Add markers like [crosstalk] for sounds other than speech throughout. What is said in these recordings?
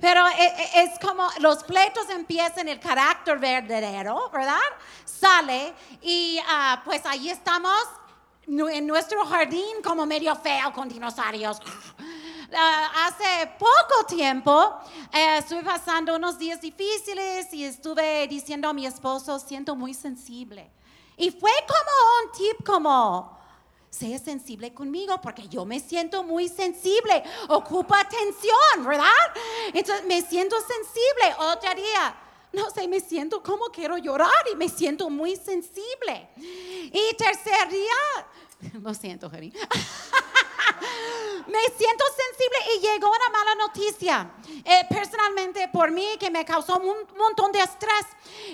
Pero e- e- es como los pleitos empiezan el carácter verdadero, ¿verdad? Sale y ah, pues ahí estamos en nuestro jardín como medio feo con dinosaurios. Ah, hace poco tiempo eh, estuve pasando unos días difíciles y estuve diciendo a mi esposo, siento muy sensible. Y fue como un tip como, sea sensible conmigo porque yo me siento muy sensible, ocupa atención, ¿verdad? Entonces me siento sensible. Otro día, no sé, me siento como quiero llorar y me siento muy sensible. Y tercer día, [laughs] lo siento, Jerry. [laughs] me siento sensible y llegó una mala noticia eh, personalmente por mí que me causó un montón de estrés.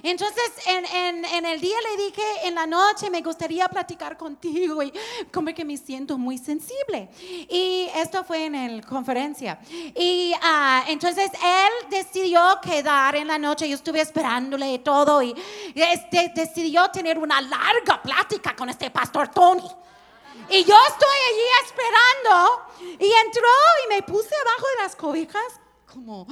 Entonces en, en- en el día le dije, en la noche me gustaría platicar contigo y como que me siento muy sensible. Y esto fue en la conferencia. Y ah, entonces él decidió quedar en la noche, yo estuve esperándole y todo y este, decidió tener una larga plática con este pastor Tony. Y yo estoy allí esperando y entró y me puse abajo de las cobijas como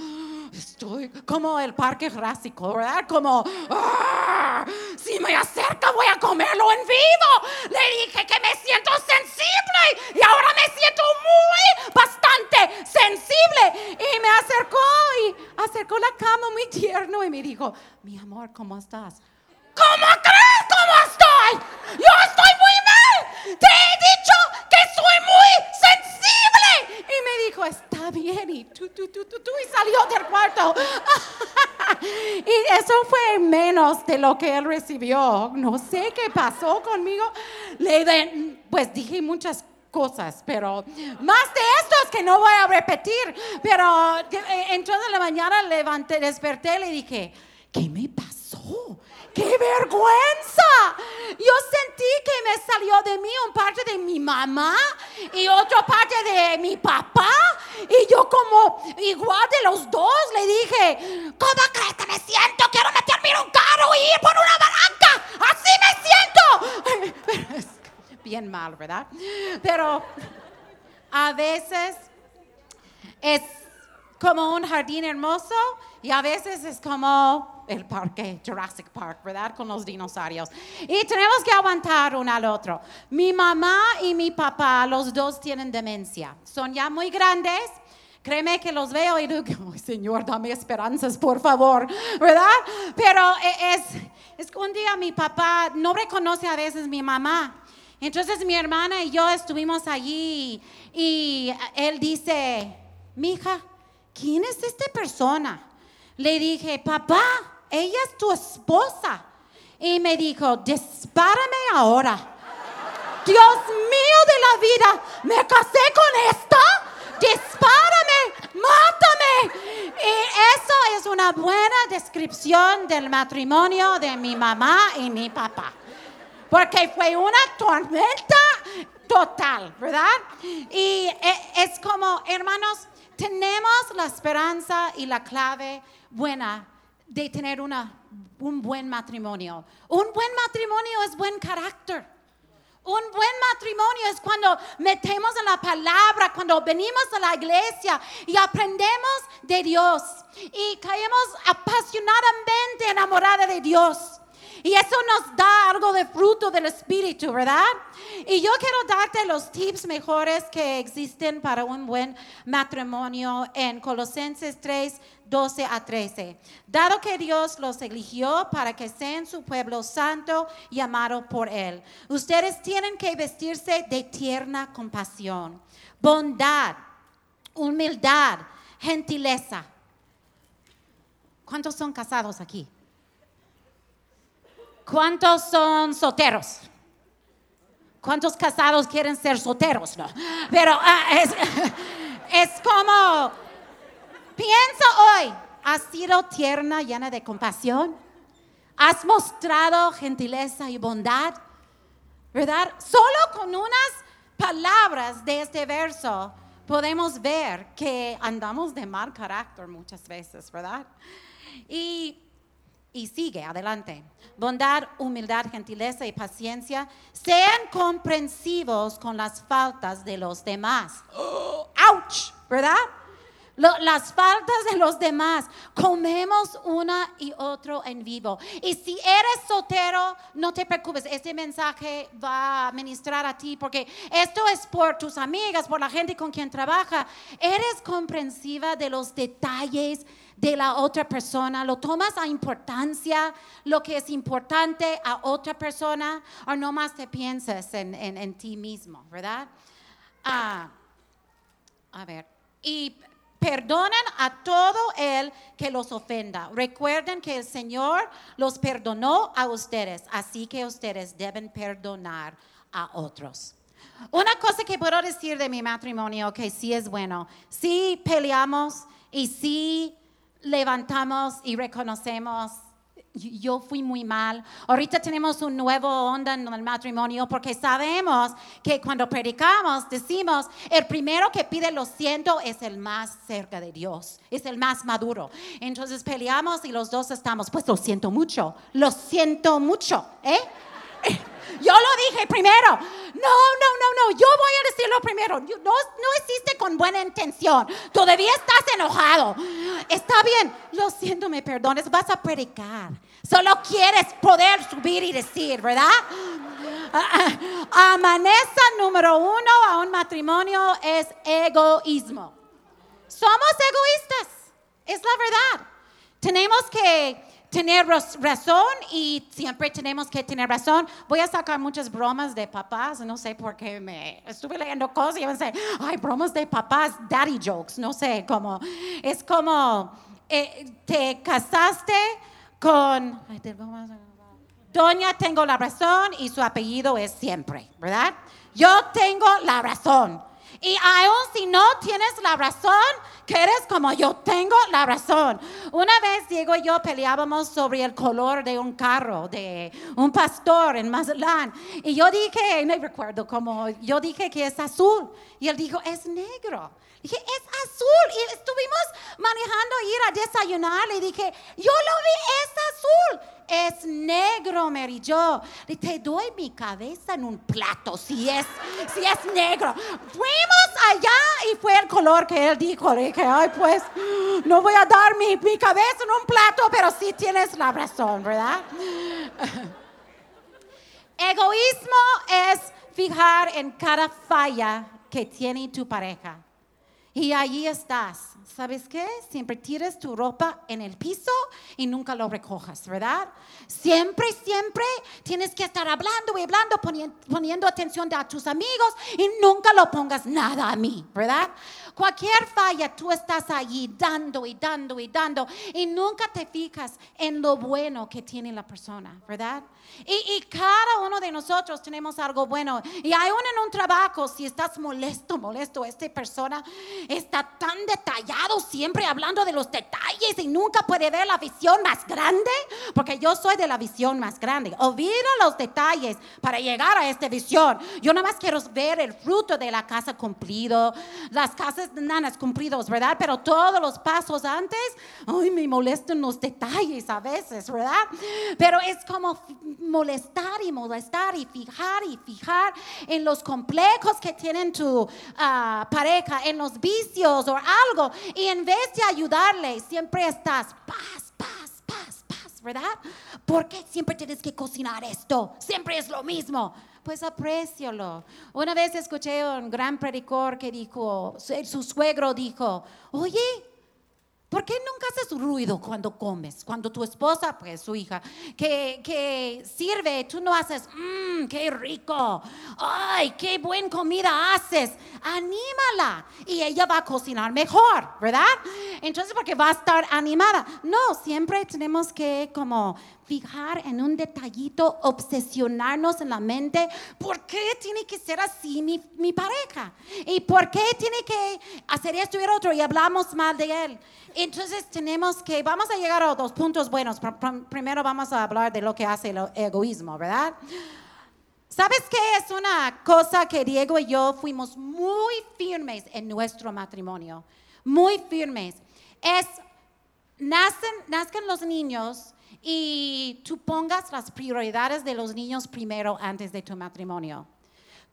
estoy como el parque jurásico, ¿verdad? Como "Ah, si me acerca voy a comerlo en vivo. Le dije que me siento sensible y ahora me siento muy bastante sensible y me acercó y acercó la cama muy tierno y me dijo, "Mi amor, ¿cómo estás?" ¿Cómo crees cómo estoy? Yo estoy muy. Te he dicho que soy muy sensible. Y me dijo, está bien. Y tú, tú, tú, tú, tú. Y salió del cuarto. [laughs] y eso fue menos de lo que él recibió. No sé qué pasó conmigo. Le de- pues dije muchas cosas, pero más de estos que no voy a repetir. Pero eh, entonces en la mañana levanté, desperté y le dije, ¿qué me pasó? ¡Qué vergüenza! Yo sentí que me salió de mí un parte de mi mamá y otra parte de mi papá. Y yo como igual de los dos le dije, ¿cómo crees que me siento? Quiero meterme en un carro y ir por una barranca. Así me siento. [laughs] Bien mal, ¿verdad? Pero a veces es como un jardín hermoso y a veces es como el parque Jurassic Park, ¿verdad? Con los dinosaurios. Y tenemos que aguantar uno al otro. Mi mamá y mi papá, los dos tienen demencia. Son ya muy grandes. Créeme que los veo y digo, "Ay, Señor, dame esperanzas, por favor, ¿verdad? Pero e- es, es que un día mi papá no reconoce a veces mi mamá. Entonces mi hermana y yo estuvimos allí y él dice, mija, ¿quién es esta persona? Le dije, papá, ella es tu esposa. Y me dijo, dispárame ahora. Dios mío de la vida, me casé con esta. Dispárame, mátame. Y eso es una buena descripción del matrimonio de mi mamá y mi papá porque fue una tormenta total, ¿verdad? Y e- es como, hermanos, tenemos la esperanza y la clave buena de tener una, un buen matrimonio. Un buen matrimonio es buen carácter. Un buen matrimonio es cuando metemos en la palabra, cuando venimos a la iglesia y aprendemos de Dios y caemos apasionadamente enamorada de Dios. Y eso nos da algo de fruto del Espíritu, ¿verdad? Y yo quiero darte los tips mejores que existen para un buen matrimonio en Colosenses 3, 12 a 13. Dado que Dios los eligió para que sean su pueblo santo y amado por Él, ustedes tienen que vestirse de tierna compasión, bondad, humildad, gentileza. ¿Cuántos son casados aquí? ¿Cuántos son solteros? ¿Cuántos casados quieren ser solteros? No. Pero es, [laughs] es como, piensa hoy, ¿has sido tierna, llena de compasión? ¿Has mostrado gentileza y bondad? ¿Verdad? Solo con unas palabras de este verso podemos ver que andamos de mal carácter muchas veces, ¿verdad? Y y sigue adelante. Bondad, humildad, gentileza y paciencia. Sean comprensivos con las faltas de los demás. [gasps] ¡Auch! ¿Verdad? lo- las faltas de los demás. Comemos una y otro en vivo. Y si eres soltero, no te preocupes, este mensaje va a ministrar a ti porque esto es por tus amigas, por la gente con quien trabaja. Eres comprensiva de los detalles de la otra persona, lo tomas a importancia, lo que es importante a otra persona, o no más te piensas en, en- en ti mismo, ¿verdad? Ah, a ver, y perdonen a todo el que los ofenda. Recuerden que el Señor los perdonó a ustedes, así que ustedes deben perdonar a otros. Una cosa que puedo decir de mi matrimonio que sí es bueno, sí peleamos y sí levantamos y reconocemos yo fui muy mal. Ahorita tenemos un nuevo onda en el matrimonio porque sabemos que cuando predicamos decimos, el primero que pide lo siento es el más cerca de Dios, es el más maduro. Entonces peleamos y los dos estamos, pues lo siento mucho, lo siento mucho, ¿eh? [laughs] Yo lo dije primero. No, no, no, no. Yo voy a decirlo primero. No, no hiciste con buena intención. Todavía estás enojado. Está bien. Lo siento, me perdones. Vas a predicar. Solo quieres poder subir y decir, ¿verdad? Ah, ah, Amaneza número uno a un matrimonio es egoísmo. Somos egoístas, es la verdad. Tenemos que tener raz- razón y siempre tenemos que tener razón. Voy a sacar muchas bromas de papás, no sé por qué me estuve leyendo cosas y pensé, ay, bromas de papás, daddy jokes, no sé cómo. Es como, eh, te casaste con... Doña tengo la razón y su apellido es siempre, ¿verdad? Yo tengo la razón. Y aún si no tienes la razón, que eres como yo tengo la razón. Una vez Diego y yo peleábamos sobre el color de un carro de un pastor en Mazatlán. Y yo dije, no recuerdo cómo, yo dije que es azul. Y él dijo, es negro. Dije, es azul. Y estuvimos manejando ir a desayunar. Le dije, yo lo vi, es azul. Es negro, Mary Jo. Te doy mi cabeza en un plato si es, si es negro. Fuimos allá y fue el color que él dijo. Dije, ay, pues, no voy a dar mi, mi cabeza en un plato, pero sí tienes la razón, ¿verdad? [laughs] Egoísmo es fijar en cada falla que tiene tu pareja. Y allí estás. ¿Sabes qué? Siempre tiras tu ropa en el piso y nunca lo recojas, ¿verdad? Siempre, siempre tienes que estar hablando y hablando, ponien- poniendo atención a tus amigos y nunca lo pongas nada a mí, ¿verdad? Cualquier falla, tú estás allí dando y dando y dando y nunca te fijas en lo bueno que tiene la persona, ¿verdad? Y, y cada uno de nosotros tenemos algo bueno. Y aún en un trabajo, si estás molesto, molesto, esta persona está tan detallado, siempre hablando de los detalles y nunca puede ver la visión más grande, porque yo soy de la visión más grande. Olvida los detalles para llegar a esta visión. Yo nada más quiero ver el fruto de la casa cumplido, las casas nanas cumplidos, ¿verdad? Pero todos los pasos antes, ay, me molestan los detalles a veces, ¿verdad? Pero es como molestar y molestar y fijar y fijar en los complejos que tienen tu ah, pareja, en los vicios o algo. Y en vez de ayudarle, siempre estás paz, paz, paz, paz, ¿verdad? ¿Por qué siempre tienes que cocinar esto? Siempre es lo mismo. Pues aprécialo. Una vez escuché a un gran predicador que dijo, su su suegro dijo, oye, ¿Por qué nunca haces ruido cuando comes? Cuando tu esposa, pues su hija, que, que sirve, tú no haces, mmm, qué rico, ay, qué buena comida haces. Anímala y ella va a cocinar mejor, ¿verdad? Entonces, porque va a estar animada. No, siempre tenemos que como fijar en un detallito, obsesionarnos en la mente, ¿por qué tiene que ser así mi, mi pareja? ¿Y por qué tiene que hacer esto y el otro? Y hablamos mal de él. Entonces tenemos que, vamos a llegar a dos puntos buenos. Pr- pr- Primero vamos a hablar de lo que hace el egoísmo, ¿verdad? ¿Sabes qué es una cosa que Diego y yo fuimos muy firmes en nuestro matrimonio? Muy firmes. Es, nacen, nazcan los niños y tú pongas las prioridades de los niños primero antes de tu matrimonio.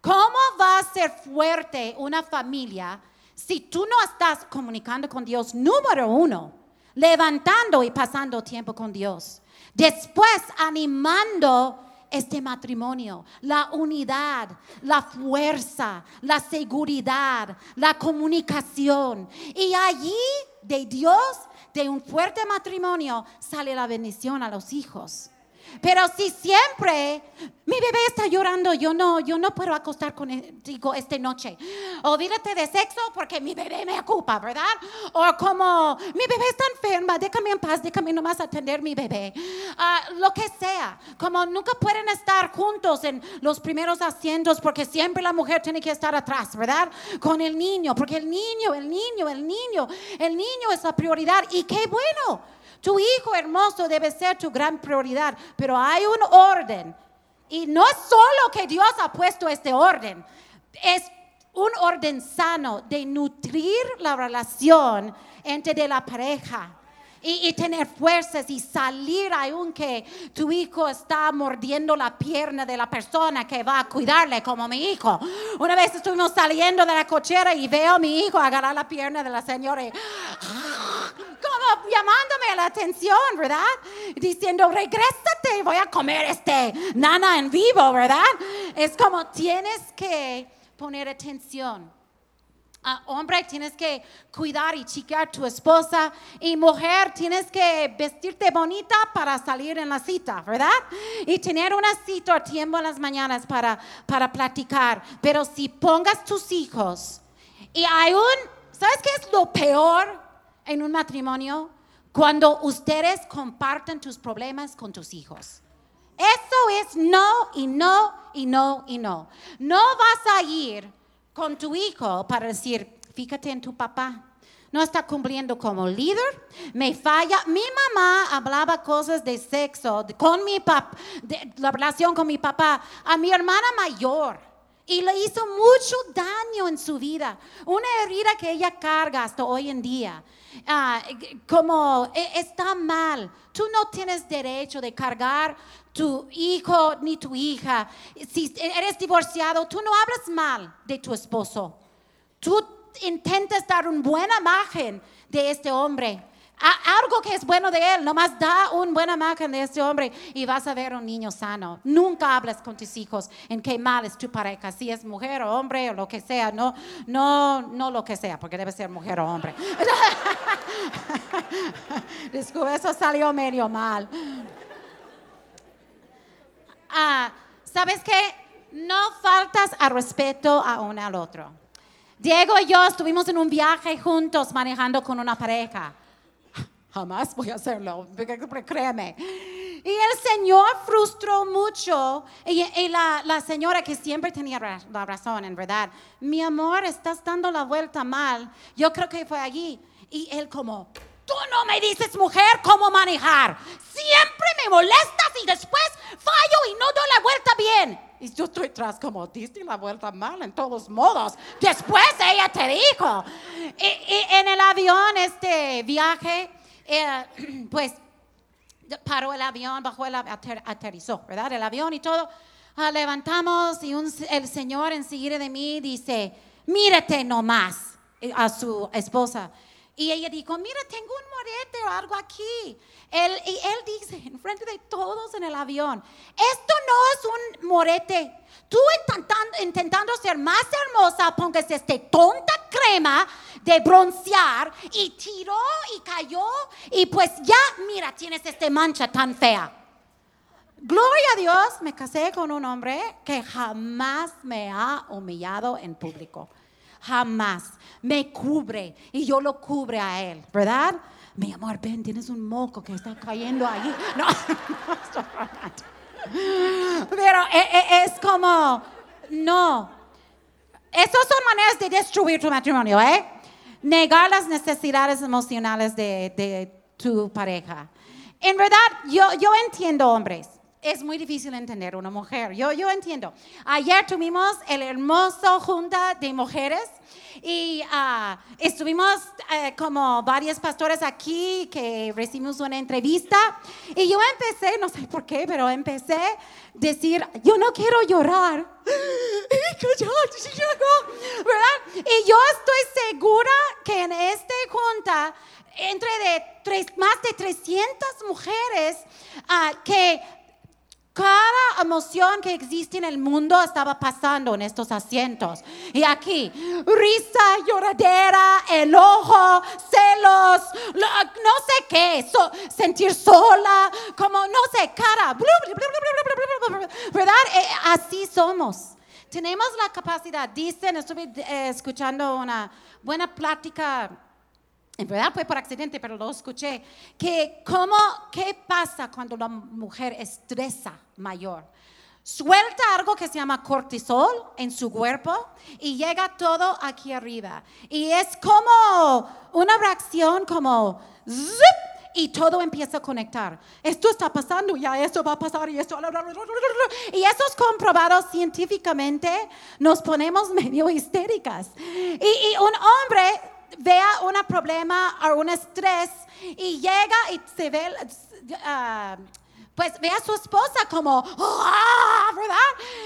¿Cómo va a ser fuerte una familia si tú no estás comunicando con Dios, número uno, levantando y pasando tiempo con Dios, después animando este matrimonio, la unidad, la fuerza, la seguridad, la comunicación. Y allí de Dios, de un fuerte matrimonio, sale la bendición a los hijos. Pero si siempre mi bebé está llorando, yo no, yo no puedo acostar contigo esta noche. Olvídate de sexo porque mi bebé me ocupa, ¿verdad? O como mi bebé está enferma, déjame en paz, déjame nomás atender mi bebé. Ah, lo que sea, como nunca pueden estar juntos en los primeros asientos porque siempre la mujer tiene que estar atrás, ¿verdad? Con el niño, porque el niño, el niño, el niño, el niño es la prioridad y qué bueno. Tu hijo hermoso debe ser tu gran prioridad, pero hay un orden. Y no solo que Dios ha puesto este orden, es un orden sano de nutrir la relación entre la pareja. Y, tener fuerzas y salir aunque tu hijo está mordiendo la pierna de la persona que va a cuidarle como mi hijo. Una vez estuvimos saliendo de la cochera y veo a mi hijo agarrar la pierna de la señora y [gasps] como llamándome la atención, ¿verdad? Diciendo, regrésate, voy a comer este nana en vivo, ¿verdad? Es como tienes que poner atención Hombre, tienes que cuidar y chiquear tu esposa. Y mujer, tienes que vestirte bonita para salir en la cita, ¿verdad? Y tener una cita a tiempo en las mañanas para, para platicar. Pero si pongas tus hijos y hay ¿sabes qué es lo peor en un matrimonio? Cuando ustedes comparten tus problemas con tus hijos. Eso es no y no y no y no. No vas a ir con tu hijo para decir, fíjate en tu papá. No está cumpliendo como líder, me falla. Mi mamá hablaba cosas de sexo con mi papá, de la relación con mi papá, a mi hermana mayor. Y le hizo mucho daño en su vida. Una herida que ella carga hasta hoy en día. Ah, como e, está mal. Tú no tienes derecho de cargar tu hijo ni tu hija. Si eres divorciado, tú no hablas mal de tu esposo. Tú intentas dar una buena imagen de este hombre. Algo que es bueno de él, nomás da una buena imagen de este hombre y vas a ver un niño sano. Nunca hablas con tus hijos en qué mal es tu pareja, si es mujer o hombre o lo que sea, no, no, no lo que sea, porque debe ser mujer o hombre. [laughs] Disculpe, eso salió medio mal. Ah, ¿sabes qué? No faltas a respeto a uno al otro. Diego y yo estuvimos en un viaje juntos manejando con una pareja. Jamás voy a hacerlo, créeme. Y el Señor frustró mucho. Y, la, la, señora que siempre tenía la razón, en verdad. Mi amor, estás dando la vuelta mal. Yo creo que fue allí. Y él como, Tú no me dices, mujer, cómo manejar. Siempre me molestas y después fallo y no doy la vuelta bien. Y yo estoy tras como, diste la vuelta mal en todos modos. Después ella te dijo. Y, en el avión, este viaje, eh, [clears throat] pues paró el avión, bajó el aterrizó, ¿verdad? El avión y todo. Ah, levantamos y el señor enseguida de mí dice, mírate nomás eh, a su esposa. Y ella dijo, mira, tengo un morete o algo aquí. Él, y él dice, en frente de todos en el avión, esto no es un morete. Tú intentando, intentando ser más hermosa, pongas este tonta crema de broncear y tiró y cayó y pues ya, mira, tienes esta mancha tan fea. Gloria a Dios, me casé con un hombre que jamás me ha humillado en público jamás. Me cubre y yo lo cubre a él, ¿verdad? Mi amor, ven, tienes un moco que está cayendo ahí. No, [laughs] Pero e, e, es, como, no. Esas son maneras de destruir tu matrimonio, ¿eh? Negar las necesidades emocionales de, de tu pareja. En verdad, yo, yo entiendo hombres es muy difícil entender una mujer. Yo, yo entiendo. Ayer tuvimos el hermoso junta de mujeres y ah, estuvimos eh, como varios pastores aquí que recibimos una entrevista y yo empecé, no sé por qué, pero empecé a decir, yo no quiero llorar. [laughs] ¿verdad? Y yo estoy segura que en esta junta entre de tres, más de 300 mujeres ah, que cada emoción que existe en el mundo estaba pasando en estos asientos. Y aquí, risa, lloradera, enojo, celos, no sé qué, sentir sola, como no sé, cara, ¿verdad? Eh, así somos. Tenemos la capacidad, dicen, estuve eh, escuchando una buena plática en verdad fue por accidente, pero lo escuché, que cómo, qué pasa cuando la mujer estresa mayor. Suelta algo que se llama cortisol en su cuerpo y llega todo aquí arriba. Y es como una reacción como zip, y todo empieza a conectar. Esto está pasando, ya esto va a pasar y esto. Y eso es comprobado científicamente. Nos ponemos [laughs] medio histéricas. Y, y un hombre vea un problema o un estrés y llega y se ve, uh, pues ve a su esposa como, ah", ¿verdad?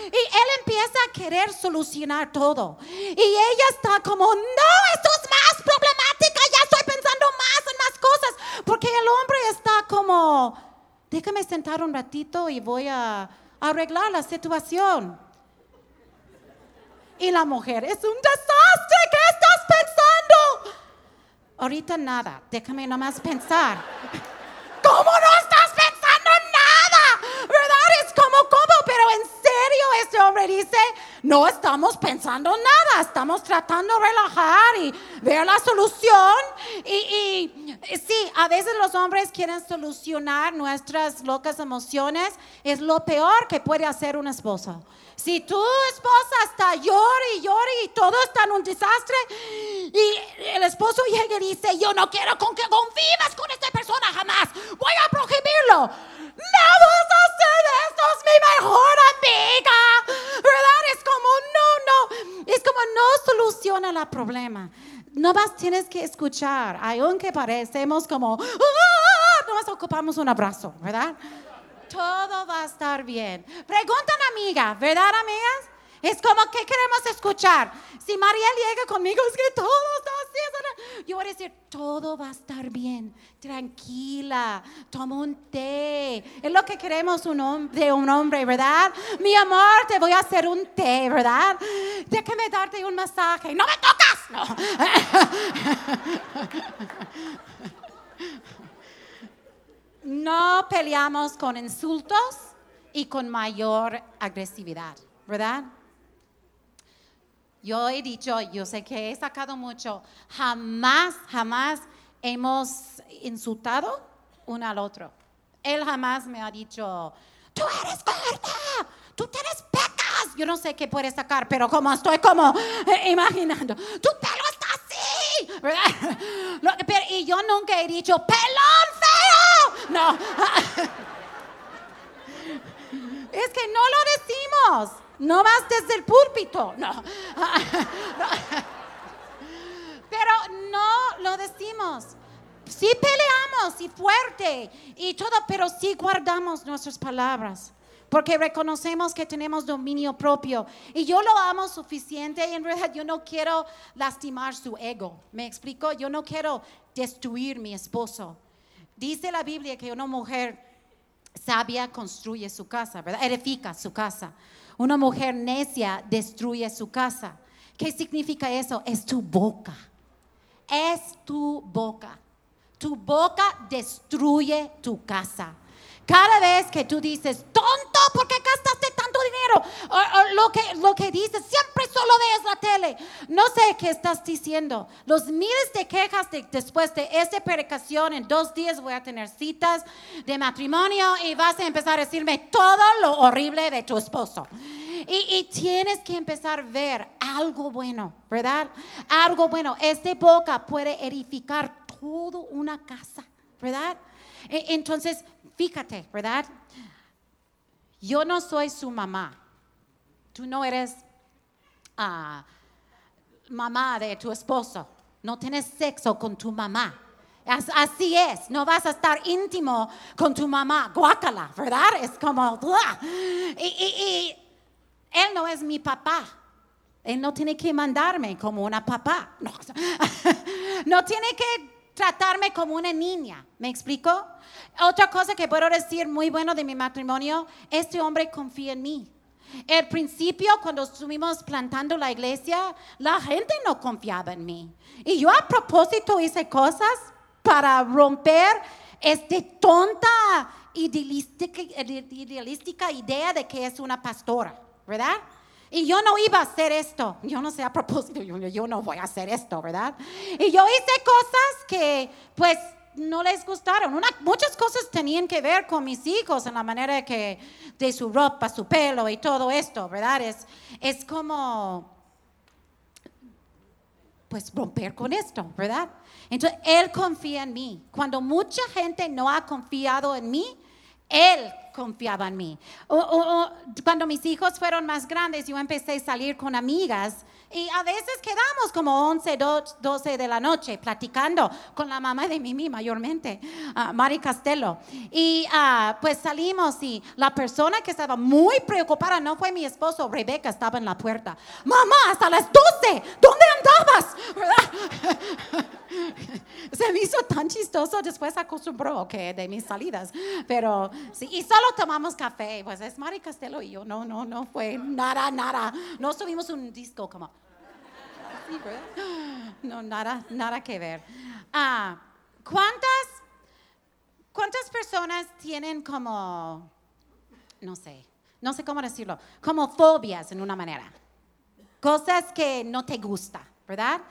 Y él empieza a querer solucionar todo. Y ella está como, no, esto es más problemática, ya estoy pensando más en más cosas. Porque el hombre está como, déjame sentar un ratito y voy a arreglar la situación. Y la mujer, es un desastre, ¿qué estás pensando? Ahorita nada, déjame nomás pensar. ¿Cómo no estás pensando nada? ¿Verdad? Es como, ¿cómo? Pero en serio, este hombre dice, no estamos pensando nada, estamos tratando de relajar y ver la solución. Y, y sí, a veces los hombres quieren solucionar nuestras locas emociones, es lo peor que puede hacer un esposo. Si tu esposa está llore y llore y todo está en un desastre y el esposo llega y dice, yo no quiero con que convivas con esta persona jamás, voy a prohibirlo. No vas es mi mejor amiga. ¿Verdad? Es como, no, no, es como no soluciona el problema. No más tienes que escuchar, aunque parecemos como, ¡Ah! no más ocupamos un abrazo, ¿verdad? todo va a estar bien. Preguntan amiga, ¿verdad amigas? Es como que queremos escuchar. Si María llega conmigo, es que todo está así. Yo voy a decir, todo va a estar bien. Tranquila, toma un té. Es lo que queremos un de un hombre, ¿verdad? Mi amor, te voy a hacer un té, ¿verdad? Déjame darte un masaje. No me tocas. No. [laughs] no peleamos con insultos y con mayor agresividad, ¿verdad? Yo he dicho, yo sé que he sacado mucho, jamás, jamás hemos insultado uno al otro. Él jamás me ha dicho, tú eres gorda, tú tienes pecas. Yo no sé qué puede sacar, pero como estoy como eh, imaginando, tu pelo está así, ¿verdad? [laughs] y yo nunca he dicho, pelón feo. No. [laughs] es que no lo decimos. No vas desde el púlpito. No. Pero no lo decimos. Sí peleamos y fuerte y todo, pero sí guardamos nuestras palabras porque reconocemos que tenemos dominio propio. Y yo lo amo suficiente y en realidad yo no quiero lastimar su ego. ¿Me explico? Yo no quiero destruir mi esposo. Dice la Biblia que una mujer sabia construye su casa, ¿verdad? Edifica su casa. Una mujer necia destruye su casa. ¿Qué significa eso? Es tu boca. Es tu boca. Tu boca destruye tu casa. Cada vez que tú dices, tonto, ¿por qué gastaste dinero? O, lo, que, lo que dices, siempre solo ves la tele. No sé qué estás diciendo. Los miles de quejas después de esta predicación, en dos días voy a tener citas de matrimonio y vas a empezar a decirme todo lo horrible de tu esposo. Y, tienes que empezar a ver algo bueno, ¿verdad? Algo bueno. Esta boca puede edificar toda una casa, ¿verdad? E, entonces, fíjate, ¿verdad? Yo no soy su mamá. Tú no eres ah, mamá de tu esposo. No tienes sexo con tu mamá. Así es, no vas a estar íntimo con tu mamá, guácala, ¿verdad? Es como, y, él no es mi papá. Él no tiene que mandarme como una papá. No, [laughs] no tiene que tratarme como una niña. ¿Me explico? Otra cosa que puedo decir muy bueno de mi matrimonio, este hombre confía en mí. El principio, cuando estuvimos plantando la iglesia, la gente no confiaba en mí. Y yo a propósito hice cosas para romper esta tonta idealística, idealística idea de que es una pastora, ¿verdad? Y yo no iba a hacer esto. Yo no sé a propósito, yo, no voy a hacer esto, ¿verdad? Y yo hice cosas que, pues, no les gustaron. muchas cosas tenían que ver con mis hijos en la manera que, de su ropa, su pelo y todo esto, ¿verdad? Es, es como, pues, romper con esto, ¿verdad? Entonces, Él confía en mí. Cuando mucha gente no ha confiado en mí, Él confiaba en mí. cuando mis hijos fueron más grandes, yo empecé a salir con amigas y a veces quedamos como 11, 12 de la noche platicando con la mamá de Mimi mayormente, uh, Mari Castelo. Y uh, pues salimos y la persona que estaba muy preocupada no fue mi esposo, Rebeca estaba en la puerta. Mamá, hasta las 12, ¿dónde andabas? [laughs] Se me hizo tan chistoso, después acostumbró que de mis salidas. Pero sí, y solo tomamos café, pues es Mari Castelo y yo, no, no, no fue nada, nada. No subimos un disco como... [gasps] No, nada, nada que ver. Ah, ¿cuántas, ¿Cuántas personas tienen como, no sé, no sé cómo decirlo, como fobias en una manera? Cosas que no te gusta, ¿verdad?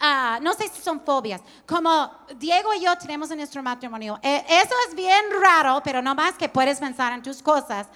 Ah, no sé si son fobias. Como Diego y yo tenemos en nuestro matrimonio. Eh, eso es bien raro, pero no más que puedes pensar en tus cosas.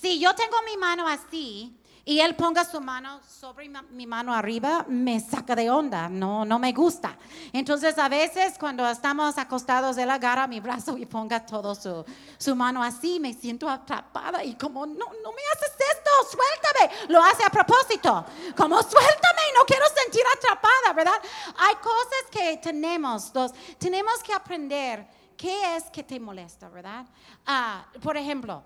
Si yo tengo mi mano así, y él ponga su mano sobre mi mano arriba, me saca de onda, no, no me gusta. Entonces a veces cuando estamos acostados de la gara, mi brazo y ponga todo su, su mano así, me siento atrapada y como, no, no me haces esto, suéltame. Lo hace a propósito, como suéltame no quiero sentir atrapada, ¿verdad? Hay cosas que tenemos, dos, tenemos que aprender qué es que te molesta, ¿verdad? Ah, por ejemplo,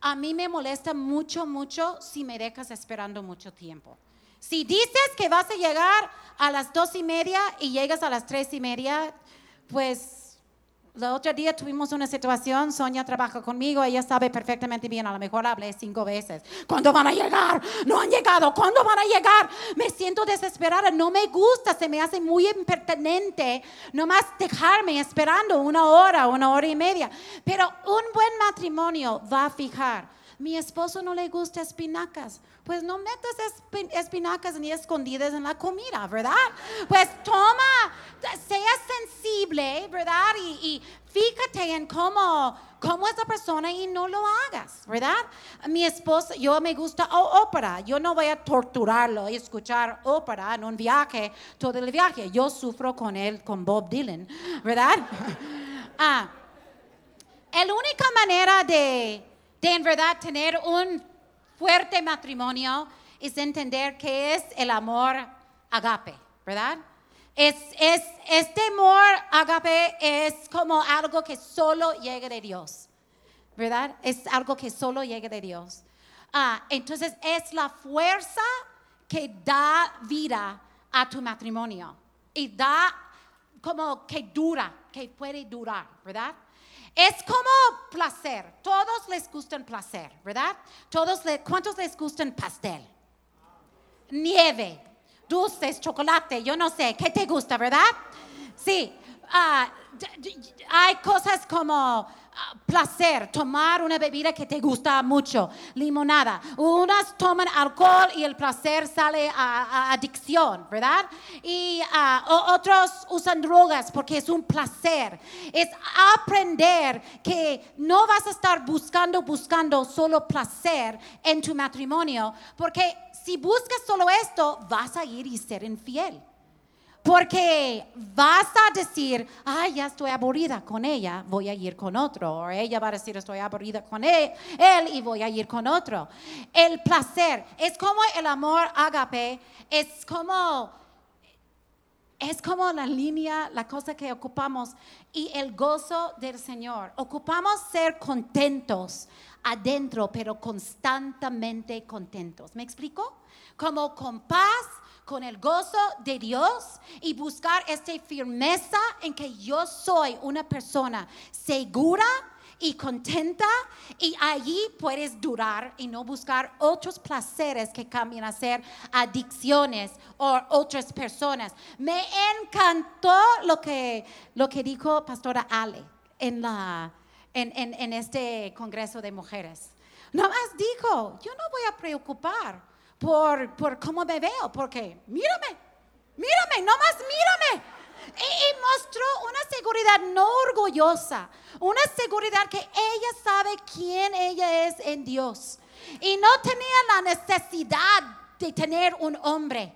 a mí me molesta mucho, mucho si me dejas esperando mucho tiempo. Si dices que vas a llegar a las dos y media y llegas a las tres y media, pues el otro día tuvimos una situación, Sonia trabaja conmigo, ella sabe perfectamente bien, a lo mejor hablé cinco veces. ¿Cuándo van a llegar? No han llegado, ¿cuándo van a llegar? Me siento desesperada, no me gusta, se me hace muy impertinente nomás dejarme esperando una hora, una hora y media. Pero un buen matrimonio va a fijar mi esposo no le gusta espinacas. Pues no metas espinacas ni escondidas en la comida, ¿verdad? Pues toma, ¿verdad? Y, fíjate en cómo, cómo es la persona y no lo hagas, ¿verdad? Mi esposo, yo me gusta ópera, yo no voy a torturarlo y escuchar ópera en un viaje, todo el viaje. Yo sufro con él, con Bob Dylan, ¿verdad? [laughs] ah, la única manera de de en verdad tener un fuerte matrimonio es entender que es el amor agape, ¿verdad? Es, es, este amor agape es como algo que solo llega de Dios, ¿verdad? Es algo que solo llega de Dios. Ah, entonces es la fuerza que da vida a tu matrimonio y da como que dura, que puede durar, ¿verdad? Es como placer. Todos les gustan placer, ¿verdad? Todos ¿Cuántos les gustan pastel? Nieve, dulces, chocolate, yo no sé. ¿Qué te gusta, verdad? Sí. Ah, hay cosas como placer, tomar una bebida que te gusta mucho, limonada. Unas toman alcohol y el placer sale a, adicción, ¿verdad? Y uh, otros usan drogas porque es un placer. Es aprender que no vas a estar buscando, buscando solo placer en tu matrimonio, porque si buscas solo esto, vas a ir y ser infiel. Porque vas a decir, ay, ya estoy aburrida con ella, voy a ir con otro. O ella va a decir, estoy aburrida con él, él y voy a ir con otro. El placer es como el amor ágape, es como es como la línea, la cosa que ocupamos y el gozo del Señor. Ocupamos ser contentos adentro, pero constantemente contentos. ¿Me explico? Como con paz, con el gozo de Dios y buscar esta firmeza en que yo soy una persona segura y contenta y allí puedes durar y no buscar otros placeres que cambien a ser adicciones o otras personas. Me encantó lo que, lo que dijo Pastora Ale en, la, en, en, en este Congreso de Mujeres. Nada más dijo, yo no voy a preocupar por, por cómo me veo, porque mírame, mírame, no más mírame. Y, mostró una seguridad no orgullosa, una seguridad que ella sabe quién ella es en Dios. Y no tenía la necesidad de tener un hombre.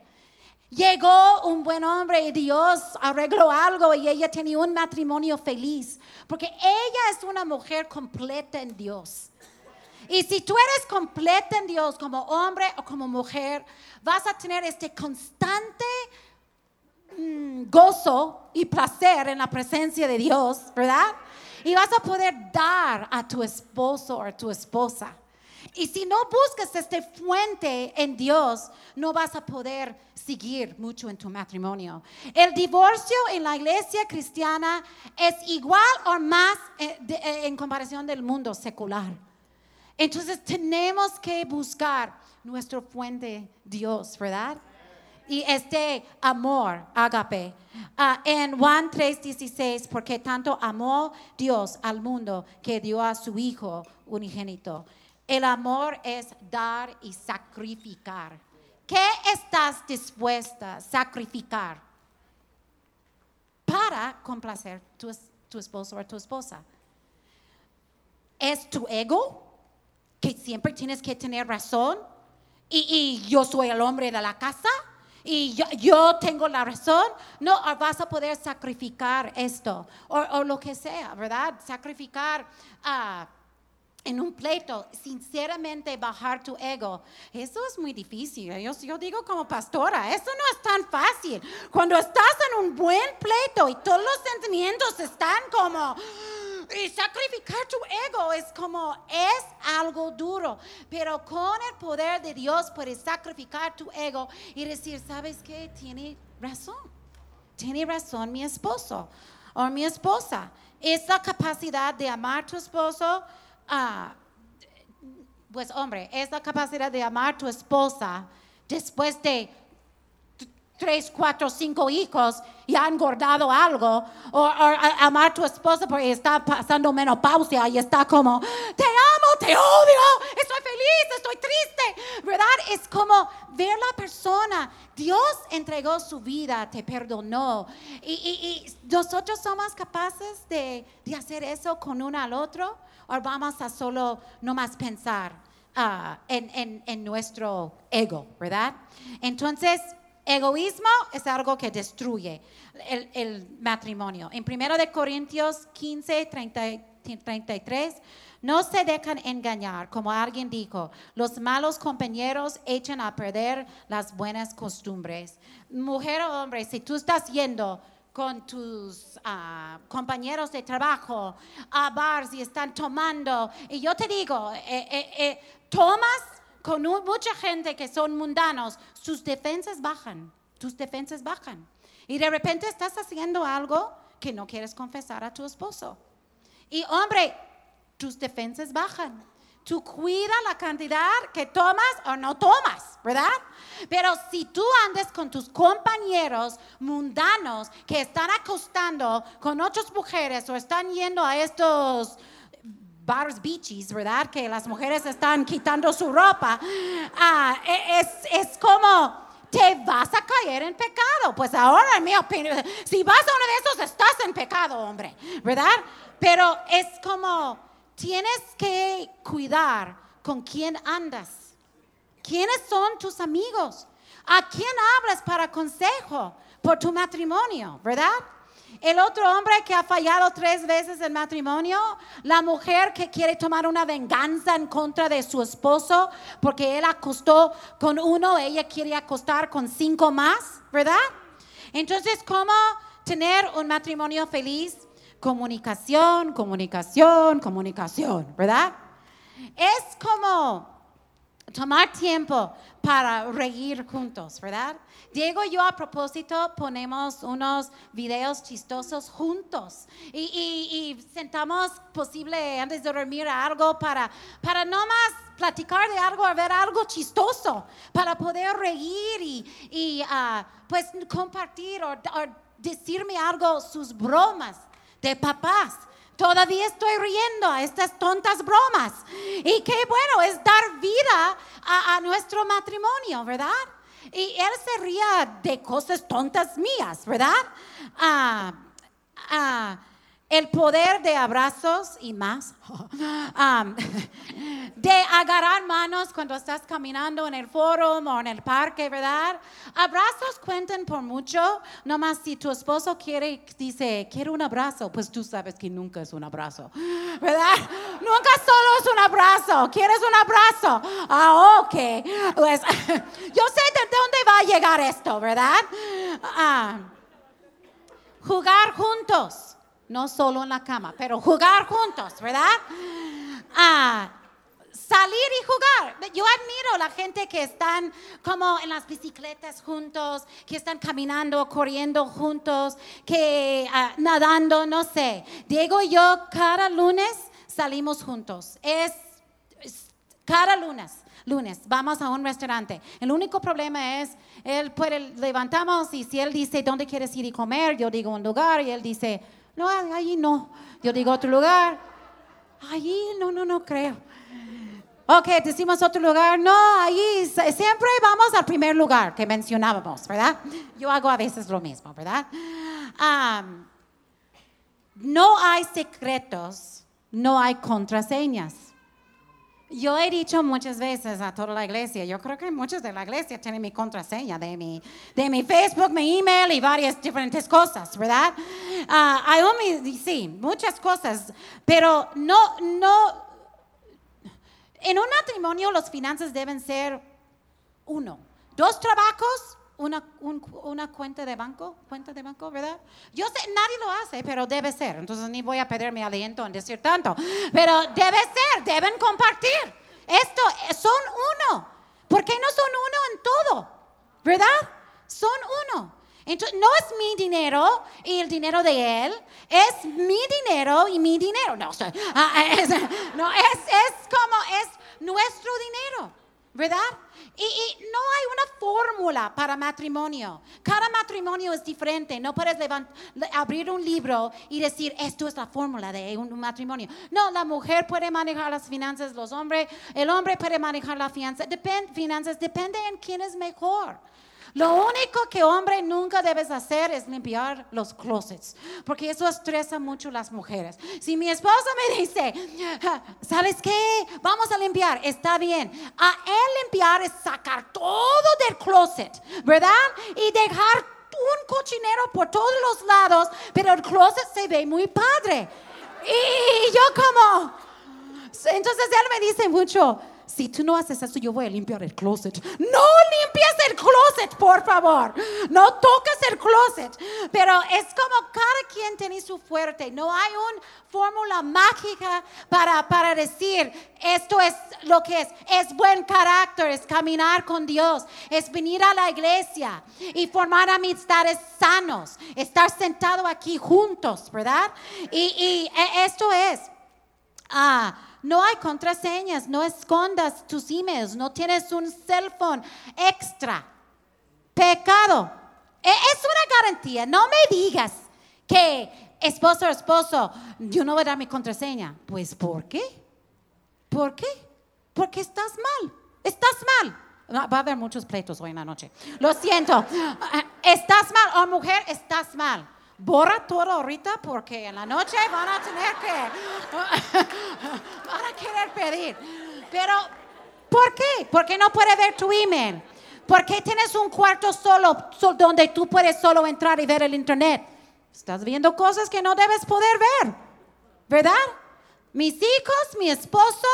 Llegó un buen hombre y Dios arregló algo y ella tenía un matrimonio feliz, porque ella es una mujer completa en Dios. Y si tú eres completa en Dios como hombre o como mujer, vas a tener este constante Mm, gozo y placer en la presencia de Dios, ¿verdad? Y vas a poder dar a tu esposo o a tu esposa. Y si no buscas este fuente en Dios, no vas a poder seguir mucho en tu matrimonio. El divorcio en la iglesia cristiana es igual o más eh, eh, en comparación del mundo secular. Entonces tenemos que buscar nuestro fuente Dios, ¿verdad? y este amor, agape. Ah, en Juan 3:16, porque tanto amó Dios al mundo que dio a su Hijo unigénito. El amor es dar y sacrificar. ¿Qué estás dispuesta a sacrificar para complacer tu, tu esposo o tu esposa? ¿Es tu ego? Que siempre tienes que tener razón. Y, yo soy el hombre de la casa y yo, tengo la razón, no vas a poder sacrificar esto o, lo que sea, ¿verdad? Sacrificar uh, en un pleito, sinceramente bajar tu ego. Eso es muy difícil. Yo, yo digo como pastora, eso no es tan fácil. Cuando estás en un buen pleito y todos los sentimientos están como y sacrificar tu ego es como, es algo duro, pero con el poder de Dios puedes sacrificar tu ego y decir, ¿sabes qué? Tiene razón, tiene razón mi esposo o mi esposa. Esa capacidad de amar a tu esposo, ah, pues hombre, esa capacidad de amar a tu esposa después de tres, cuatro, cinco hijos y ha engordado algo, o, amar a tu esposa porque está pasando menopausia y está como, te amo, te odio, estoy feliz, estoy triste, ¿verdad? Es como ver la persona, Dios entregó su vida, te perdonó, y, nosotros somos capaces de, hacer eso con uno al otro, o vamos a solo nomás pensar ah, en, en, en nuestro ego, ¿verdad? Entonces, Egoísmo es algo que destruye el, matrimonio. En 1 de Corintios 15, 33, no se dejan engañar, como alguien dijo, los malos compañeros echan a perder las buenas costumbres. Mujer o hombre, si tú estás yendo con tus ah, compañeros de trabajo a bars y están tomando, y yo te digo, eh, eh, eh, tomas con mucha gente que son mundanos, sus defensas bajan, tus defensas bajan. Y de repente estás haciendo algo que no quieres confesar a tu esposo. Y hombre, tus defensas bajan. Tú cuida la cantidad que tomas o no tomas, ¿verdad? Pero si tú andas con tus compañeros mundanos que están acostando con otras mujeres o están yendo a estos bars beaches, ¿verdad? Que las mujeres están quitando su ropa. Ah, e, es, es como te vas a caer en pecado. Pues ahora, en mi opinión, si vas a uno de esos, estás en pecado, hombre, ¿verdad? Pero es como, tienes que cuidar con quién andas. ¿Quiénes son tus amigos? ¿A quién hablas para consejo? por tu matrimonio, ¿verdad? El otro hombre que ha fallado tres veces el matrimonio, la mujer que quiere tomar una venganza en contra de su esposo porque él acostó con uno, ella quiere acostar con cinco más, ¿verdad? Entonces, ¿cómo tener un matrimonio feliz? Comunicación, comunicación, comunicación, ¿verdad? Es como tomar tiempo para reír juntos, ¿verdad? Diego y yo a propósito ponemos unos videos chistosos juntos y, sentamos posible antes de dormir algo para, para no más platicar de algo, ver algo chistoso, para poder reír y, ah, pues compartir o decirme algo, sus bromas de papás. Todavía estoy riendo a estas tontas bromas. Y qué bueno es dar vida a, nuestro matrimonio, ¿verdad? Y él se ría de cosas tontas mías, ¿verdad? Ah, ah, el poder de abrazos y más. [laughs] [laughs] de agarrar manos cuando estás caminando en el foro o en el parque, ¿verdad? Abrazos cuentan por mucho. Nomás si tu esposo quiere, dice, quiero un abrazo, pues tú sabes que nunca es un abrazo, [gasps] ¿verdad? nunca solo es un abrazo. ¿Quieres un abrazo? Ah, ok. Pues [laughs] yo sé de dónde va a llegar esto, ¿verdad? Ah, jugar juntos no solo en la cama, pero jugar juntos, ¿verdad? Ah, salir y jugar. Yo admiro la gente que están como en las bicicletas juntos, que están caminando, corriendo juntos, que ah, nadando, no sé. Diego y yo cada lunes salimos juntos. Es, cada lunes. Lunes, vamos a un restaurante. El único problema es, él puede, levantamos y si él dice, ¿dónde quieres ir y comer? Yo digo un lugar y él dice, no, allí no. Yo digo otro lugar. Allí no, no, no creo. Ok, decimos otro lugar. No, allí siempre vamos al primer lugar que mencionábamos, ¿verdad? Yo hago a veces lo mismo, ¿verdad? no hay secretos, no hay contraseñas. Yo he dicho muchas veces a toda la iglesia, yo creo que muchos de la iglesia tienen mi contraseña de mi, de mi Facebook, mi email y varias diferentes cosas, ¿verdad? Uh, hay sí, muchas cosas, pero no, no, en un matrimonio los finanzas deben ser uno, dos trabajos, una, una, cuenta de banco, cuenta de banco, ¿verdad? Yo sé, nadie lo hace, pero debe ser. Entonces ni voy a pedirme aliento en decir tanto. Pero debe ser, deben compartir. Esto son uno. ¿Por qué no son uno en todo? ¿Verdad? Son uno. Entonces, no es mi dinero y el dinero de él, es mi dinero y mi dinero. No, ah, es, no es, es como es nuestro dinero, ¿verdad? Y, no hay una fórmula para matrimonio. Cada matrimonio es diferente. No puedes abrir un libro y decir, esto es la fórmula de un, matrimonio. No, la mujer puede manejar las finanzas, los hombres, el hombre puede manejar las finanzas. finanzas depende en quién es mejor. Lo único que hombre nunca debes hacer es limpiar los closets, porque eso estresa mucho a las mujeres. Si mi esposa me dice, ¿sabes qué? Vamos a limpiar, está bien. A él limpiar es sacar todo del closet, ¿verdad? Y dejar un cochinero por todos los lados, pero el closet se ve muy padre. Y yo como, entonces él me dice mucho, si tú no haces eso, yo voy a limpiar el closet. No limpies el closet, por favor. No toques el closet. Pero es como cada quien tiene su fuerte. No hay una fórmula mágica para, para decir esto es lo que es. Es buen carácter, es caminar con Dios, es venir a la iglesia y formar amistades sanos, estar sentado aquí juntos, ¿verdad? Y, y e, esto es. Ah, no hay contraseñas, no escondas tus emails, no tienes un cell phone extra. Pecado. E, es una garantía. No me digas que esposo o esposo, yo no voy a dar mi contraseña. Pues ¿por qué? ¿Por qué? Porque estás mal. Estás mal. Va a haber muchos pleitos hoy en la noche. Lo siento. Estás mal. O mujer, estás mal borra todo ahorita porque en la noche van a tener que, [laughs] van a querer pedir. Pero, ¿por qué? Porque no puede ver tu email. ¿Por qué tienes un cuarto solo so- donde tú puedes solo entrar y ver el internet? Estás viendo cosas que no debes poder ver, ¿verdad? Mis hijos, mi esposo,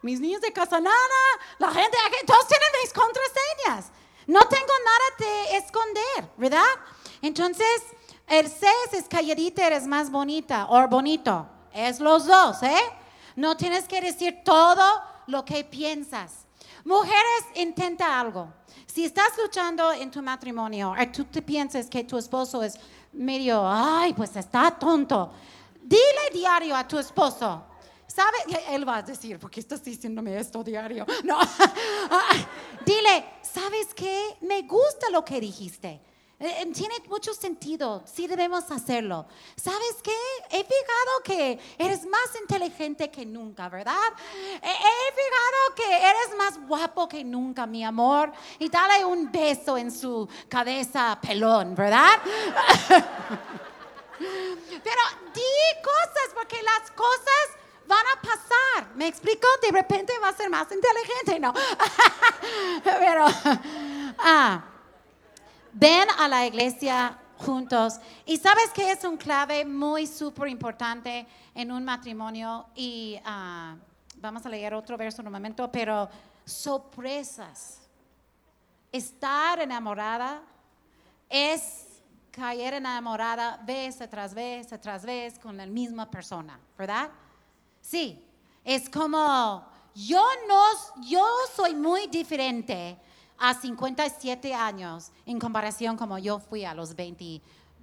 mis niños de Casanana, la gente todos tienen mis contraseñas. No tengo nada de esconder, ¿verdad? Entonces, 6 es calladita, eres más bonita o bonito. Es los dos, ¿eh? No tienes que decir todo lo que piensas. Mujeres, intenta algo. Si estás luchando en tu matrimonio o tú te piensas que tu esposo es medio, ay, pues está tonto, dile diario a tu esposo. ¿Sabe? Él va a decir, ¿por qué estás diciéndome esto diario? [laughs] No. [laughs] dile, ¿sabes qué? Me gusta lo que dijiste. Eh, Tiene mucho sentido, sí debemos hacerlo. ¿Sabes qué? He fijado que eres más inteligente que nunca, ¿verdad? He, he fijado que eres más guapo que nunca, mi amor. Y dale un beso en su cabeza pelón, ¿verdad? [laughs] Pero di cosas, porque las cosas van a pasar. ¿Me explico? De repente va a ser más inteligente, ¿no? [laughs] Pero, ah, ven a la iglesia juntos. Y sabes que es un clave muy súper importante en un matrimonio. Y ah, vamos a leer otro verso en un momento, pero sorpresas. Estar enamorada es caer enamorada vez tras vez tras vez con la misma persona, ¿verdad? Sí, es como yo no, yo soy muy diferente a 57 años en comparación como yo fui a los 20,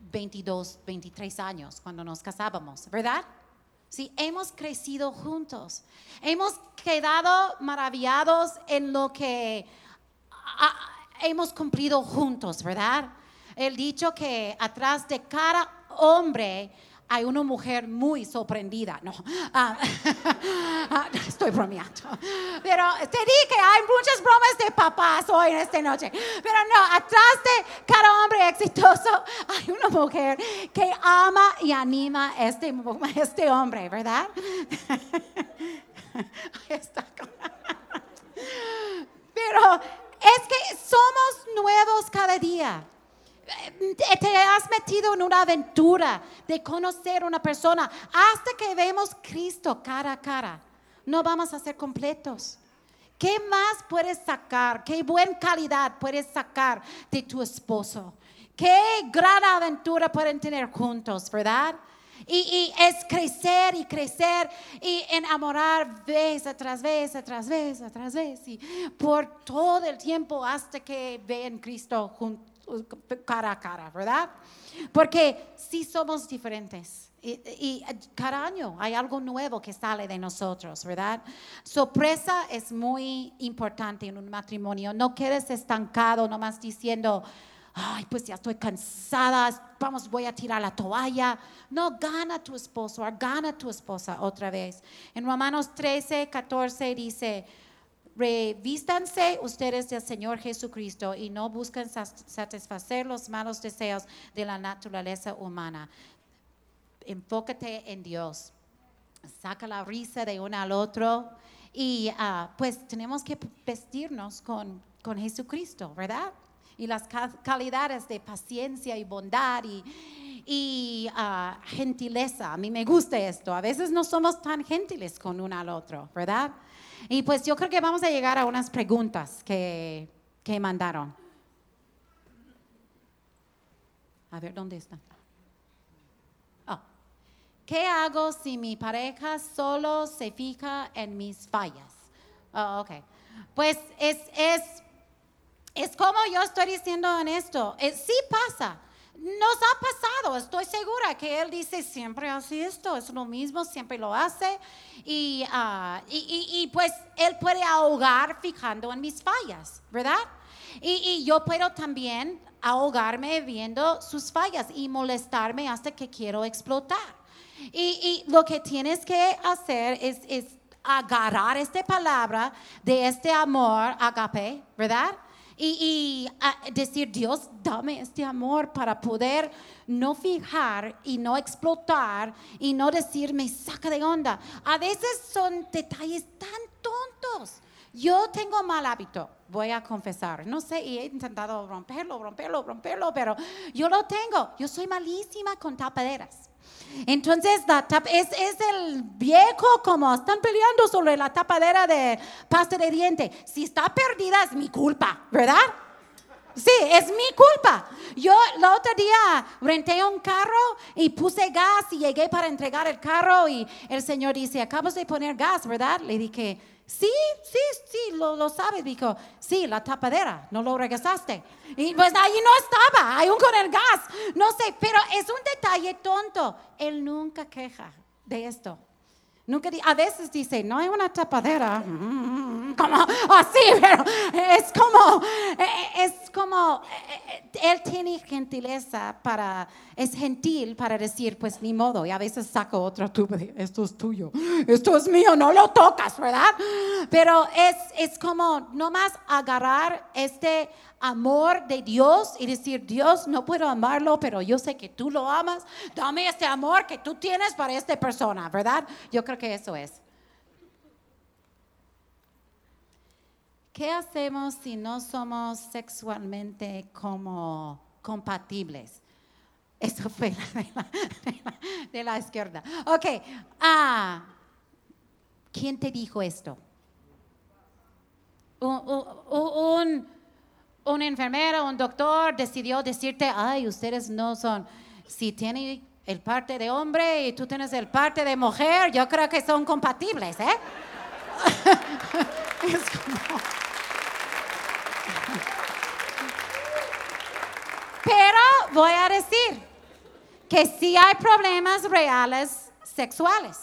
22, 23 años cuando nos casábamos, ¿verdad? Sí, hemos crecido juntos. Hemos quedado maravillados en lo que ah, hemos cumplido juntos, ¿verdad? El dicho que atrás de cada hombre hay una mujer muy sorprendida, ¿no? Ah, [laughs] ah, estoy bromeando. Pero te dije que hay muchas bromas de papás hoy en esta noche. Pero no, atrás de cada hombre exitoso hay una mujer que ama y anima a este, este hombre, ¿verdad? [laughs] Está. Pero es que somos nuevos cada día. Te has metido en una aventura de conocer una persona hasta que vemos Cristo cara a cara. No vamos a ser completos. ¿Qué más puedes sacar? ¿Qué buena calidad puedes sacar de tu esposo? ¿Qué gran aventura pueden tener juntos, verdad? Y, y es crecer y crecer y enamorar vez tras vez, tras vez, tras vez, y por todo el tiempo hasta que vean Cristo juntos cara a cara, ¿verdad? Porque sí somos diferentes. Y, cada año hay algo nuevo que sale de nosotros, ¿verdad? Sorpresa es muy importante en un matrimonio. No quedes estancado nomás diciendo, ay, pues ya estoy cansada, vamos, voy a tirar la toalla. No, gana tu esposo, gana tu esposa otra vez. En Romanos 13, 14 dice, revístanse ustedes del Señor Jesucristo y no busquen satisfacer los malos deseos de la naturaleza humana. Enfócate en Dios. Saca la risa de uno al otro y uh, pues tenemos que vestirnos con, con Jesucristo, ¿verdad? Y las calidades de paciencia y bondad y, y uh, gentileza. A mí me gusta esto. A veces no somos tan gentiles con uno al otro, ¿verdad? Y pues yo creo que vamos a llegar a unas preguntas que, que mandaron. A ver, ¿dónde están? Oh. ¿Qué hago si mi pareja solo se fija en mis fallas? Oh, ok. Pues es, es, es como yo estoy diciendo en esto. Es, sí pasa. Nos ha pasado, estoy segura que él dice siempre hace esto, es lo mismo, siempre lo hace. Y, uh, y, pues él puede ahogar fijando en mis fallas, ¿verdad? Y, y, yo puedo también ahogarme viendo sus fallas y molestarme hasta que quiero explotar. Y, lo que tienes que hacer es, es agarrar esta palabra de este amor, agape, ¿verdad? Y, y uh, decir, Dios, dame este amor para poder no fijar y no explotar y no decir, me saca de onda. A veces son detalles tan tontos Yo tengo mal hábito, voy a confesar. No sé, y he intentado romperlo, romperlo, romperlo, pero yo lo tengo. Yo soy malísima con tapaderas. Entonces, la es, es, el viejo como están peleando sobre la tapadera de pasta de diente. Si está perdida es mi culpa, ¿verdad? Sí, es mi culpa. Yo el otro día renté un carro y puse gas y llegué para entregar el carro y el señor dice, acabas de poner gas, ¿verdad? Le dije, sí, sí, sí, lo, lo sabes. Dijo, sí, la tapadera, no lo regresaste. Y pues ahí no estaba, ahí con el gas. No sé, pero es un detalle tonto. Él nunca queja de esto. Nunca, a veces dice, no hay una tapadera, como [laughs] así, pero es como, eh, es como, eh, él tiene gentileza para, es gentil para decir, pues ni modo, y a veces saca otra tuba, esto es tuyo, esto es mío, no lo tocas, ¿verdad? Pero es, es como nomás agarrar este amor de Dios y decir, Dios, no puedo amarlo, pero yo sé que tú lo amas. Dame este amor que tú tienes para esta persona, ¿verdad? Yo creo que eso es. ¿Qué hacemos si no somos sexualmente como compatibles? Eso fue de la, izquierda. Ok. Ah, ¿Quién te dijo esto? un un enfermero, un doctor decidió decirte, ay, ustedes no son, si tienen el parte de hombre y tú tienes el parte de mujer, yo creo que son compatibles, ¿eh? [laughs] Pero voy a decir que si hay problemas reales sexuales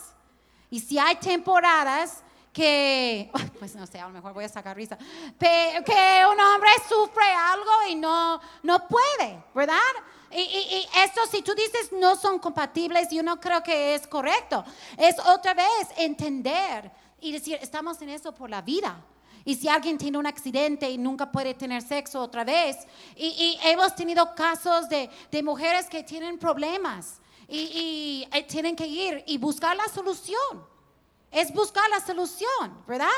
y si hay temporadas que, [laughs] pues no sé, a lo mejor voy a sacar risa, que un hombre sufre algo y no, no puede, ¿verdad? Y, y, esto, si tú dices no son compatibles, yo no creo que es correcto. Es otra vez entender y decir, estamos en eso por la vida. Y si alguien tiene un accidente y nunca puede tener sexo otra vez, y, hemos tenido casos de, mujeres que tienen problemas y, y eh, tienen que ir y buscar la solución es buscar la solución, ¿verdad?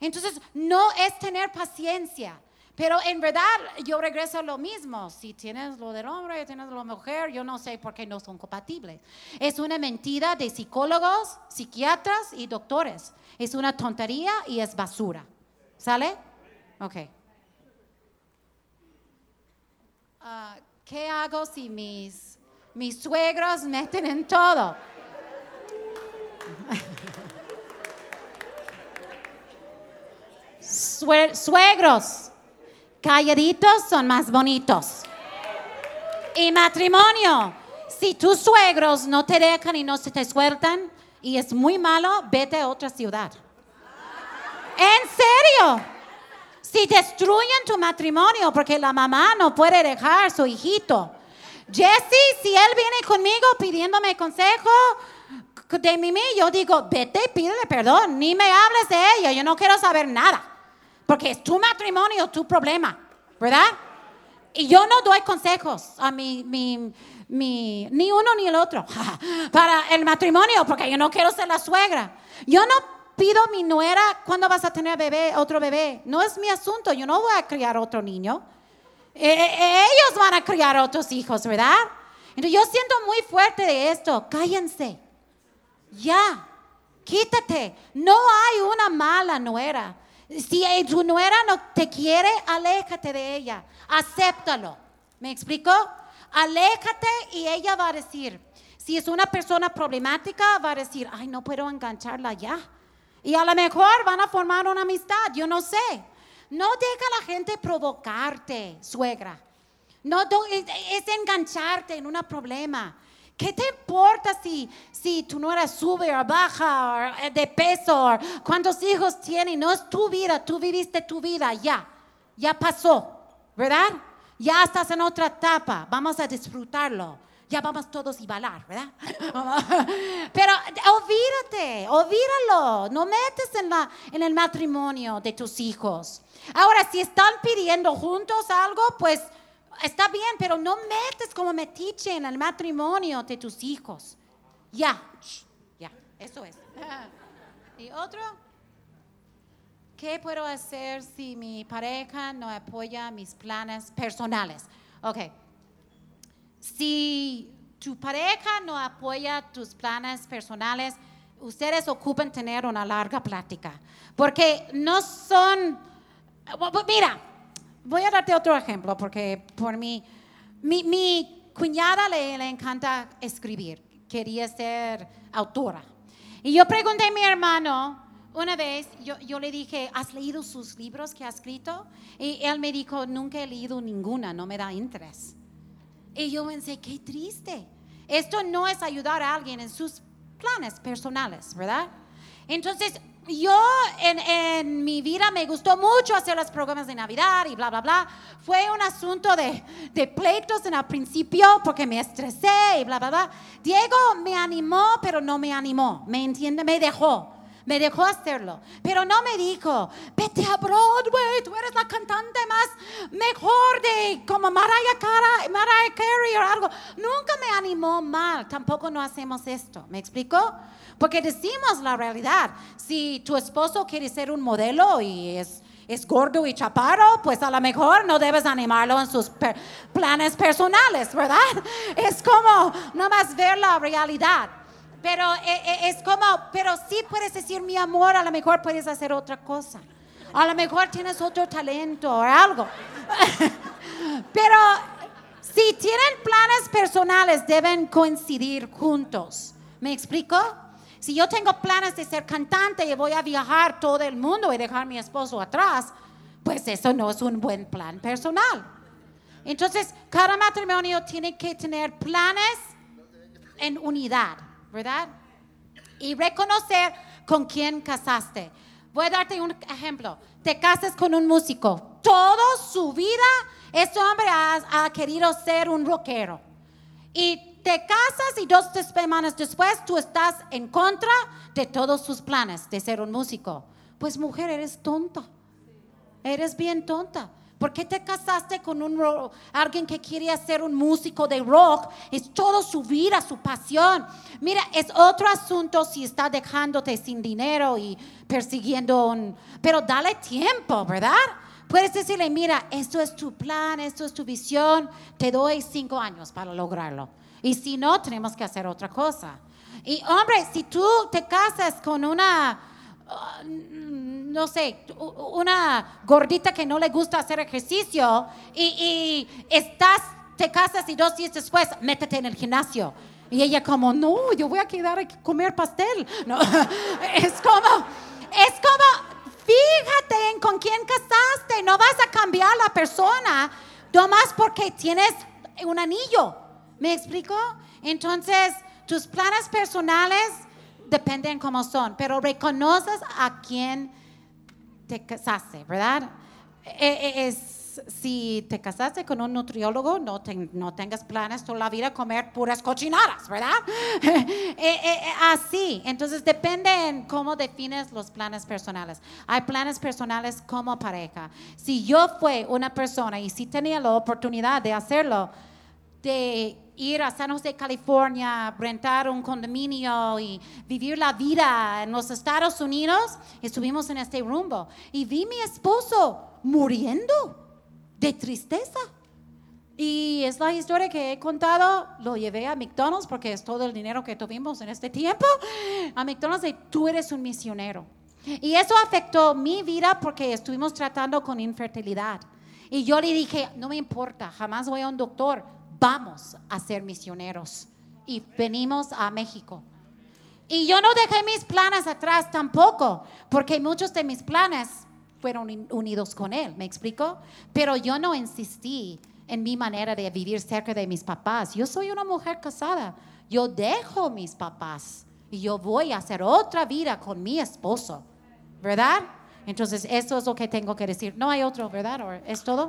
Entonces, no es tener paciencia. Pero en verdad yo regreso a lo mismo. Si tienes lo del hombre tienes lo de la mujer, yo no sé por qué no son compatibles. Es una mentira de psicólogos, psiquiatras y doctores. Es una tontería y es basura. ¿Sale? Ok. Ah, ¿Qué hago si mis, mis suegros meten en todo? suegros calladitos son más bonitos. Y matrimonio, si tus suegros no te dejan y no se te sueltan y es muy malo, vete a otra ciudad. ¿En serio? Si destruyen tu matrimonio porque la mamá no puede dejar su hijito. Jesse, si él viene conmigo pidiéndome consejo de Mimi, yo digo, vete pídele perdón, ni me hables de ella, yo no quiero saber nada. Porque es tu matrimonio, tu problema, ¿verdad? Y yo no doy consejos a mi, mi, mi, ni uno ni el otro [laughs] para el matrimonio, porque yo no quiero ser la suegra. Yo no pido a mi nuera cuándo vas a tener bebé, otro bebé. No es mi asunto, yo no voy a criar otro niño. E, e, ellos van a criar otros hijos, ¿verdad? Entonces yo siento muy fuerte de esto. Cállense. Ya. Quítate. No hay una mala nuera. Si tu nuera no te quiere, aléjate de ella. Acéptalo. ¿Me explicó? Aléjate y ella va a decir, si es una persona problemática, va a decir, ay, no puedo engancharla ya. Y a lo mejor van a formar una amistad, yo no sé. No deja a la gente provocarte, suegra. No es engancharte en un problema. ¿Qué te importa si, si tu nuera sube o baja o de peso o cuántos hijos tiene? No es tu vida, tú viviste tu vida, ya, ya pasó, ¿verdad? Ya estás en otra etapa, vamos a disfrutarlo. Ya vamos todos a bailar, ¿verdad? [laughs] Pero olvídate, olvídalo, no metes en, la, en el matrimonio de tus hijos. Ahora, si están pidiendo juntos algo, pues está bien, pero no metes como metiche en el matrimonio de tus hijos. Ya, ya, eso es. [laughs] ¿Y otro? ¿qué puedo hacer si mi pareja no apoya mis planes personales? Ok. Si tu pareja no apoya tus planes personales, ustedes ocupan tener una larga plática. Porque no son. Mira, voy a darte otro ejemplo, porque por mí. Mi, mi cuñada le, le encanta escribir, quería ser autora. Y yo pregunté a mi hermano, una vez yo, yo, le dije, ¿has leído sus libros que ha escrito? Y él me dijo, nunca he leído ninguna, no me da interés. Y yo pensé, qué triste. Esto no es ayudar a alguien en sus planes personales, ¿verdad? Entonces, yo en, en, mi vida me gustó mucho hacer los programas de Navidad y bla, bla, bla. Fue un asunto de, de pleitos en el principio porque me estresé y bla, bla, bla. Diego me animó, pero no me animó, ¿me entiende? Me dejó. Me dejó hacerlo, pero no me dijo, vete a Broadway, tú eres la cantante más mejor de como Mariah, Carey, Mariah Carey o algo. Nunca me animó mal, tampoco no hacemos esto, ¿me explico? Porque decimos la realidad. Si tu esposo quiere ser un modelo y es, es gordo y chaparro, pues a lo mejor no debes animarlo en sus planes personales, ¿verdad? [laughs] Es como más ver la realidad. Pero eh, eh, es como, pero sí puedes decir mi amor, a lo mejor puedes hacer otra cosa. A lo mejor tienes otro talento o algo. [laughs] pero si tienen planes personales, deben coincidir juntos. ¿Me explico? Si yo tengo planes de ser cantante y voy a viajar todo el mundo y dejar a mi esposo atrás, pues eso no es un buen plan personal. Entonces, cada matrimonio tiene que tener planes en unidad, ¿verdad? Y reconocer con quién casaste. Voy a darte un ejemplo. Te casas con un músico. Toda su vida, este hombre ha, querido ser un rockero. Y te casas y dos semanas después tú estás en contra de todos sus planes de ser un músico. Pues mujer, eres tonta. Eres bien tonta. ¿Por qué te casaste con un, alguien que quería ser un músico de rock? Es toda su vida, su pasión. Mira, es otro asunto si está dejándote sin dinero y persiguiendo un... Pero dale tiempo, ¿verdad? Puedes decirle, mira, esto es tu plan, esto es tu visión, te doy cinco años para lograrlo. Y si no, tenemos que hacer otra cosa. Y hombre, si tú te casas con una, uh, no sé, una gordita que no le gusta hacer ejercicio y, estás, te casas y dos días después, métete en el gimnasio. Y ella como, no, yo voy a quedar a comer pastel. [laughs] No, [laughs] es como, es como, fíjate en con quién casaste. No vas a cambiar la persona nomás porque tienes un anillo. ¿Me explico? Entonces, tus planes personales dependen cómo son, pero reconoces a quién te casaste, ¿verdad? E, e, es, si te casaste con un nutriólogo, no, no tengas planes toda la vida comer puras cochinadas, ¿verdad? [laughs] E, así, entonces depende en cómo defines los planes personales. Hay planes personales como pareja. Si yo fui una persona y si tenía la oportunidad de hacerlo, de ir a San José, California, rentar un condominio y vivir la vida en los Estados Unidos, estuvimos en este rumbo. Y vi a mi esposo muriendo de tristeza. Y es la historia que he contado. Lo llevé a McDonald's porque es todo el dinero que tuvimos en este tiempo. A McDonald's y tú eres un misionero. Y eso afectó mi vida porque estuvimos tratando con infertilidad. Y yo le dije, no me importa, jamás voy a un doctor vamos a ser misioneros y venimos a México. Y yo no dejé mis planes atrás tampoco, porque muchos de mis planes fueron unidos con Él, ¿me explico? Pero yo no insistí en mi manera de vivir cerca de mis papás. Yo soy una mujer casada, yo dejo mis papás y yo voy a hacer otra vida con mi esposo, ¿verdad? Entonces, eso es lo que tengo que decir. No hay otro, ¿verdad? ¿Es todo?